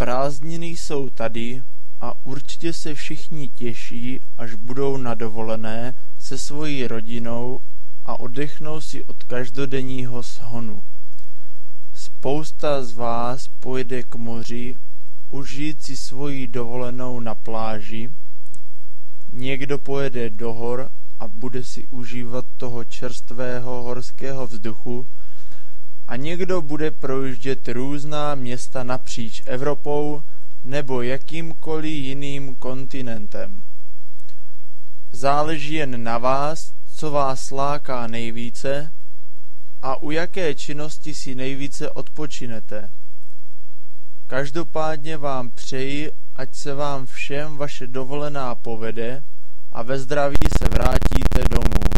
Prázdniny jsou tady a určitě se všichni těší, až budou na dovolené se svojí rodinou a oddechnou si od každodenního shonu. Spousta z vás pojede k moři užít si svoji dovolenou na pláži, někdo pojede do hor a bude si užívat toho čerstvého horského vzduchu a někdo bude projíždět různá města napříč Evropou nebo jakýmkoliv jiným kontinentem. Záleží jen na vás, co vás láká nejvíce a u jaké činnosti si nejvíce odpočinete. Každopádně vám přeji, ať se vám všem vaše dovolená povede a ve zdraví se vrátíte domů.